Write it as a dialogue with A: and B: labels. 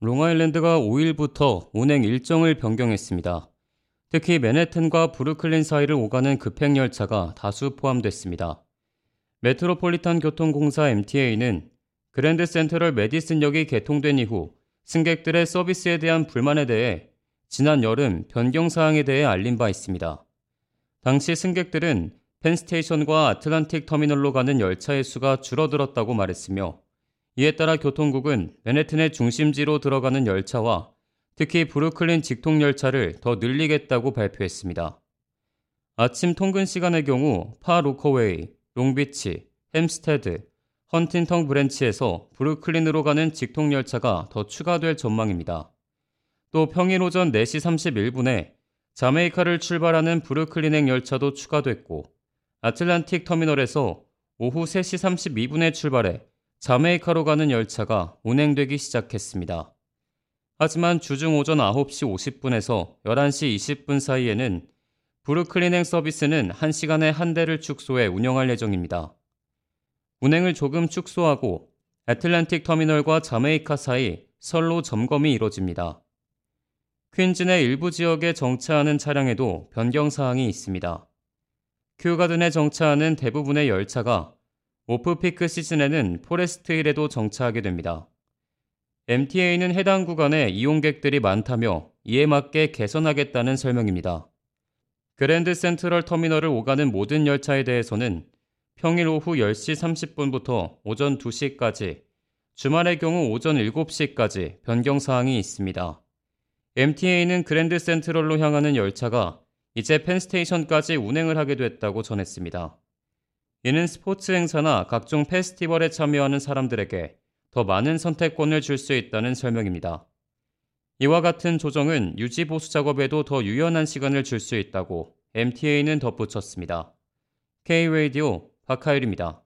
A: 롱아일랜드가 5일부터 운행 일정을 변경했습니다. 특히 맨해튼과 브루클린 사이를 오가는 급행열차가 다수 포함됐습니다. 메트로폴리탄 교통공사 MTA는 그랜드 센트럴 메디슨역이 개통된 이후 승객들의 서비스에 대한 불만에 대해 지난 여름 변경 사항에 대해 알린 바 있습니다. 당시 승객들은 펜스테이션과 아틀란틱 터미널로 가는 열차의 수가 줄어들었다고 말했으며 이에 따라 교통국은 맨해튼의 중심지로 들어가는 열차와 특히 브루클린 직통 열차를 더 늘리겠다고 발표했습니다. 아침 통근 시간의 경우 파 로커웨이, 롱비치, 헴스테드, 헌팅턴 branch에서 브루클린으로 가는 직통 열차가 더 추가될 전망입니다. 또 평일 오전 4시 31분에 자메이카를 출발하는 브루클린행 열차도 추가됐고 아틀란틱 터미널에서 오후 3시 32분에 출발해 자메이카로 가는 열차가 운행되기 시작했습니다. 하지만 주중 오전 9시 50분에서 11시 20분 사이에는 브루클린행 서비스는 1시간에 한 대를 축소해 운영할 예정입니다. 운행을 조금 축소하고 애틀랜틱 터미널과 자메이카 사이 선로 점검이 이뤄집니다. 퀸즈 내 일부 지역에 정차하는 차량에도 변경 사항이 있습니다. 큐가든에 정차하는 대부분의 열차가 off-peak 시즌에는 포레스트힐에도 정차하게 됩니다. MTA는 해당 구간에 이용객들이 많다며 이에 맞게 개선하겠다는 설명입니다. 그랜드 센트럴 터미널을 오가는 모든 열차에 대해서는 평일 오후 10시 30분부터 오전 2시까지, 주말의 경우 오전 7시까지 변경 사항이 있습니다. MTA는 그랜드 센트럴로 향하는 열차가 이제 펜스테이션까지 운행을 하게 됐다고 전했습니다. 이는 스포츠 행사나 각종 페스티벌에 참여하는 사람들에게 더 많은 선택권을 줄 수 있다는 설명입니다. 이와 같은 조정은 유지 보수 작업에도 더 유연한 시간을 줄 수 있다고 MTA는 덧붙였습니다. K-Radio 박하율입니다.